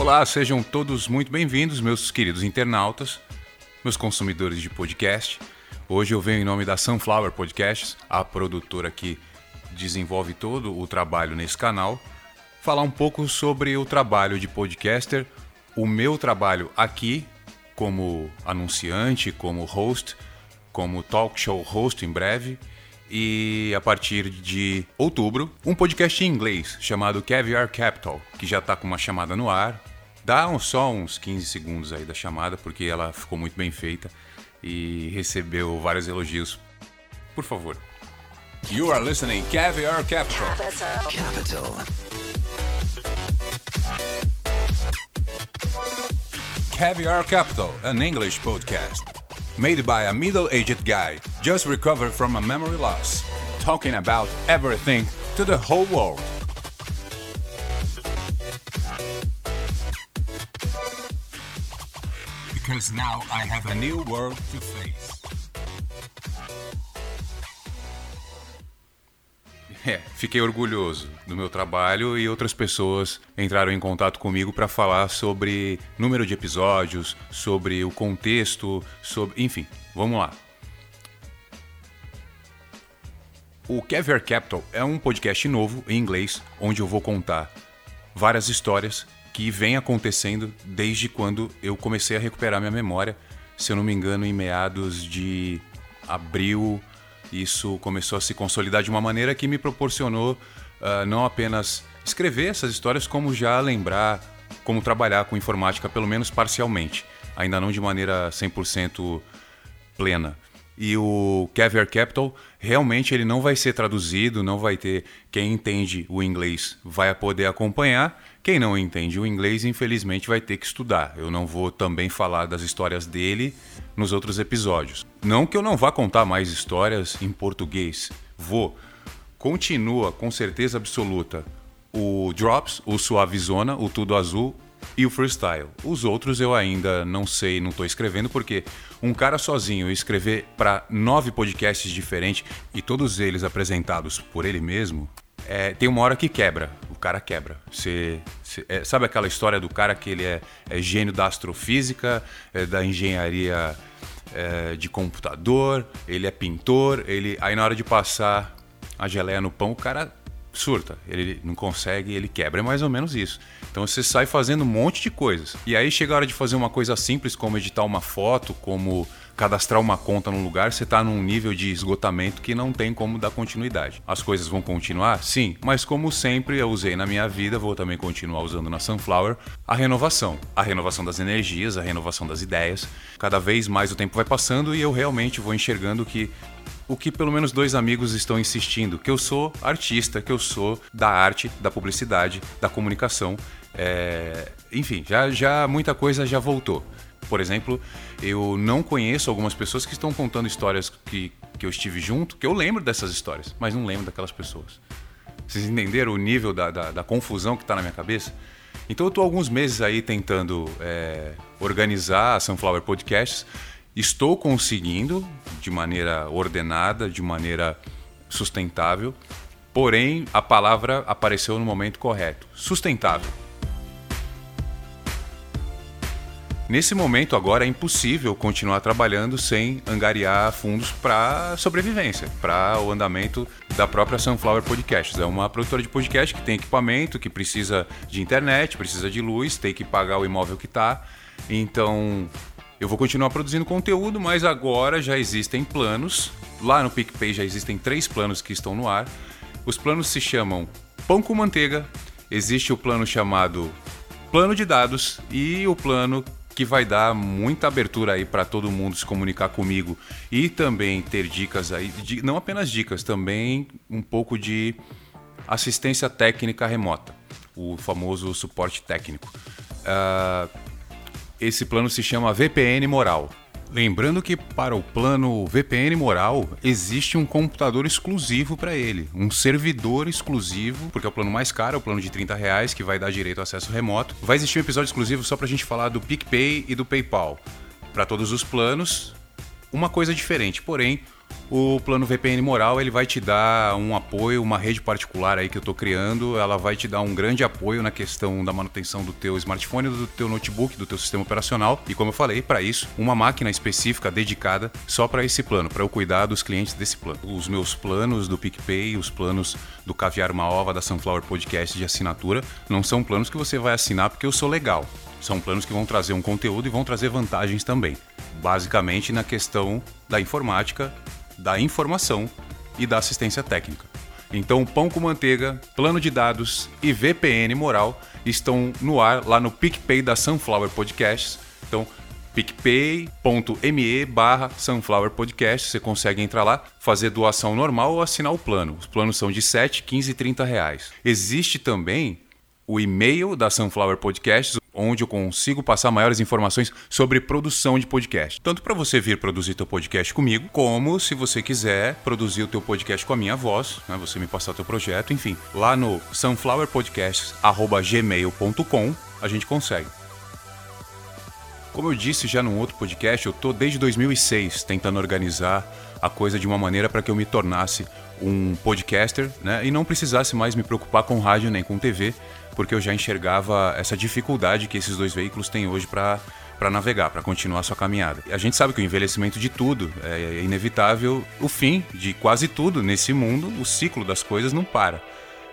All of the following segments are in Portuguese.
Olá, sejam todos muito bem-vindos, meus queridos internautas, meus consumidores de podcast. Hoje eu venho em nome da Sunflower Podcasts, a produtora que desenvolve todo o trabalho nesse canal, falar um pouco sobre o trabalho de podcaster, o meu trabalho aqui como anunciante, como host, como talk show host em breve e a partir de outubro, um podcast em inglês chamado Caviar Capital, que já está com uma chamada no ar. Dá um, só uns 15 segundos aí da chamada, porque ela ficou muito bem feita e recebeu vários elogios. Por favor. You are listening Caviar Capital. Capital. Caviar Capital, an English podcast. Made by a middle aged guy just recovered from a memory loss. Talking about everything to the whole world. Because now I have a new world to face. É, fiquei orgulhoso do meu trabalho e outras pessoas entraram em contato comigo para falar sobre número de episódios, sobre o contexto, sobre, enfim, vamos lá. O Caviar Capital é um podcast novo em inglês onde eu vou contar várias histórias que vêm acontecendo desde quando eu comecei a recuperar minha memória, se eu não me engano, em meados de abril isso começou a se consolidar de uma maneira que me proporcionou uh, não apenas escrever essas histórias, como já lembrar como trabalhar com informática, pelo menos parcialmente, ainda não de maneira 100% plena. E o Caviar Capital realmente ele não vai ser traduzido, não vai ter quem entende o inglês vai poder acompanhar, quem não entende o inglês infelizmente vai ter que estudar. Eu não vou também falar das histórias dele nos outros episódios. Não que eu não vá contar mais histórias em português, vou. Continua com certeza absoluta o Drops, o Suavizona, o Tudo Azul e o Freestyle. Os outros eu ainda não sei, não estou escrevendo, porque um cara sozinho escrever para nove podcasts diferentes e todos eles apresentados por ele mesmo, é, tem uma hora que quebra. O cara quebra. Você, você é, sabe aquela história do cara que ele é, é gênio da astrofísica, é, da engenharia é, de computador, ele é pintor, ele aí na hora de passar a geleia no pão, o cara surta, ele não consegue, ele quebra, é mais ou menos isso. Então você sai fazendo um monte de coisas. E aí chega a hora de fazer uma coisa simples como editar uma foto, como cadastrar uma conta num lugar, você está num nível de esgotamento que não tem como dar continuidade. As coisas vão continuar? Sim, mas como sempre eu usei na minha vida, vou também continuar usando na Sunflower, a renovação. A renovação das energias, a renovação das ideias. Cada vez mais o tempo vai passando e eu realmente vou enxergando que o que pelo menos dois amigos estão insistindo, que eu sou artista, que eu sou da arte, da publicidade, da comunicação. É... Enfim, já, já muita coisa já voltou. Por exemplo, eu não conheço algumas pessoas que estão contando histórias que, que eu estive junto, que eu lembro dessas histórias, mas não lembro daquelas pessoas. Vocês entenderam o nível da, da, da confusão que está na minha cabeça? Então eu estou alguns meses aí tentando é, organizar a Sunflower Podcasts. Estou conseguindo de maneira ordenada, de maneira sustentável. Porém, a palavra apareceu no momento correto. Sustentável. Nesse momento agora é impossível continuar trabalhando sem angariar fundos para sobrevivência, para o andamento da própria Sunflower Podcasts. É uma produtora de podcast que tem equipamento, que precisa de internet, precisa de luz, tem que pagar o imóvel que está. Então, eu vou continuar produzindo conteúdo, mas agora já existem planos. Lá no PicPay já existem três planos que estão no ar. Os planos se chamam Pão com Manteiga, existe o plano chamado Plano de Dados e o plano que vai dar muita abertura aí para todo mundo se comunicar comigo e também ter dicas aí, de, não apenas dicas, também um pouco de assistência técnica remota, o famoso suporte técnico. Uh, esse plano se chama VPN Moral. Lembrando que para o plano VPN Moral existe um computador exclusivo para ele, um servidor exclusivo, porque é o plano mais caro, é o plano de 30 reais, que vai dar direito a acesso remoto. Vai existir um episódio exclusivo só para a gente falar do PicPay e do PayPal. Para todos os planos, uma coisa diferente, porém o plano VPN Moral ele vai te dar um apoio, uma rede particular aí que eu estou criando, ela vai te dar um grande apoio na questão da manutenção do teu smartphone, do teu notebook, do teu sistema operacional e como eu falei, para isso, uma máquina específica dedicada só para esse plano, para eu cuidar dos clientes desse plano. Os meus planos do PicPay, os planos do Caviar Uma Ova, da Sunflower Podcast de assinatura, não são planos que você vai assinar porque eu sou legal. São planos que vão trazer um conteúdo e vão trazer vantagens também. Basicamente na questão da informática da informação e da assistência técnica. Então, Pão com Manteiga, Plano de Dados e VPN Moral estão no ar lá no PicPay da Sunflower Podcasts. Então, picpay.me barra Sunflower Podcast. Você consegue entrar lá, fazer doação normal ou assinar o plano. Os planos são de 7, 15 e 30 reais. Existe também o e-mail da Sunflower Podcasts, onde eu consigo passar maiores informações sobre produção de podcast. Tanto para você vir produzir teu podcast comigo, como se você quiser produzir o teu podcast com a minha voz, né, você me passar teu projeto, enfim. Lá no sunflowerpodcasts@gmail.com a gente consegue. Como eu disse já num outro podcast, eu tô desde 2006 tentando organizar a coisa de uma maneira para que eu me tornasse um podcaster, né, e não precisasse mais me preocupar com rádio nem com TV, porque eu já enxergava essa dificuldade que esses dois veículos têm hoje para para navegar, para continuar sua caminhada. A gente sabe que o envelhecimento de tudo é inevitável, o fim de quase tudo nesse mundo, o ciclo das coisas não para.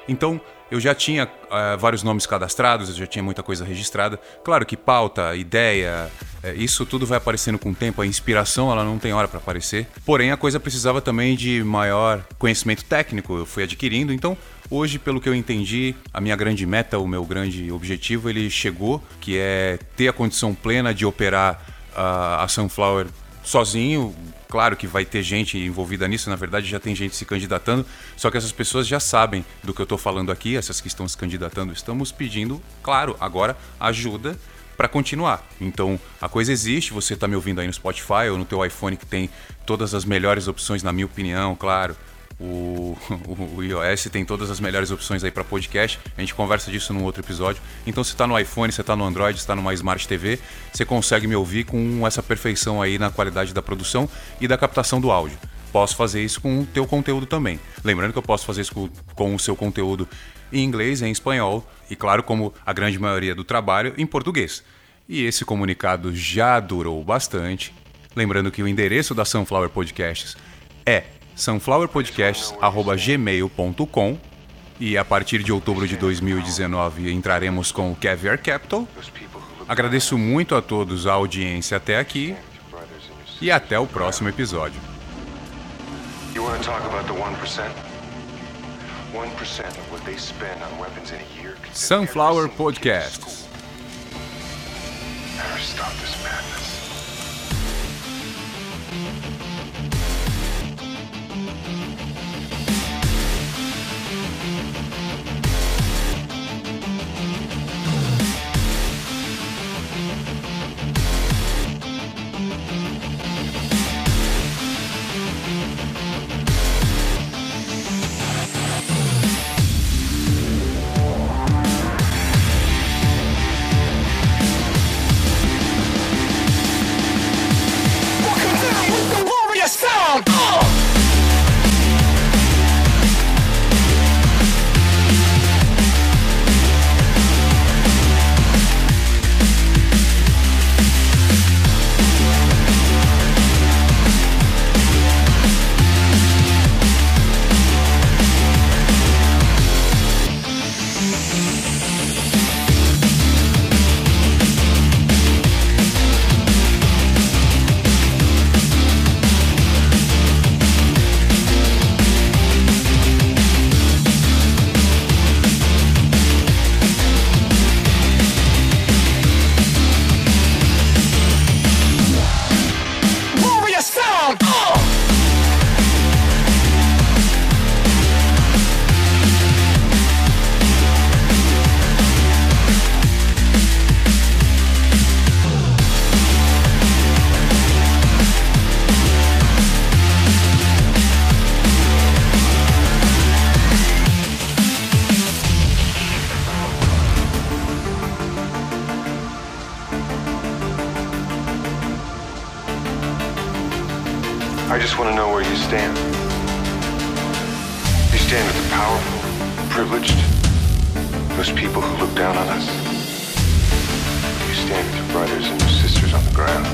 Então, eu já tinha uh, vários nomes cadastrados, eu já tinha muita coisa registrada. Claro que pauta, ideia, uh, isso tudo vai aparecendo com o tempo. A inspiração ela não tem hora para aparecer. Porém, a coisa precisava também de maior conhecimento técnico. Eu fui adquirindo. Então, hoje, pelo que eu entendi, a minha grande meta, o meu grande objetivo, ele chegou, que é ter a condição plena de operar uh, a Sunflower sozinho, Claro que vai ter gente envolvida nisso, na verdade já tem gente se candidatando, só que essas pessoas já sabem do que eu estou falando aqui, essas que estão se candidatando. Estamos pedindo, claro, agora ajuda para continuar. Então, a coisa existe, você está me ouvindo aí no Spotify ou no teu iPhone que tem todas as melhores opções, na minha opinião, claro. O, o, iOS tem todas as melhores opções aí para podcast. A gente conversa disso num outro episódio. Então, se está no iPhone, se está no Android, está numa Smart TV, você consegue me ouvir com essa perfeição aí na qualidade da produção e da captação do áudio. Posso fazer isso com o teu conteúdo também. Lembrando que eu posso fazer isso com, com o seu conteúdo em inglês, em espanhol e, claro, como a grande maioria do trabalho, em português. E esse comunicado já durou bastante. Lembrando que o endereço da Sunflower Podcasts é sunflowerpodcasts.gmail.com e a partir de outubro de 2019 entraremos com o Caviar Capital. Agradeço muito a todos a audiência até aqui e até o próximo episódio. Sunflower Podcasts. I privileged, those people who look down on us. You stand with your brothers and your sisters on the ground.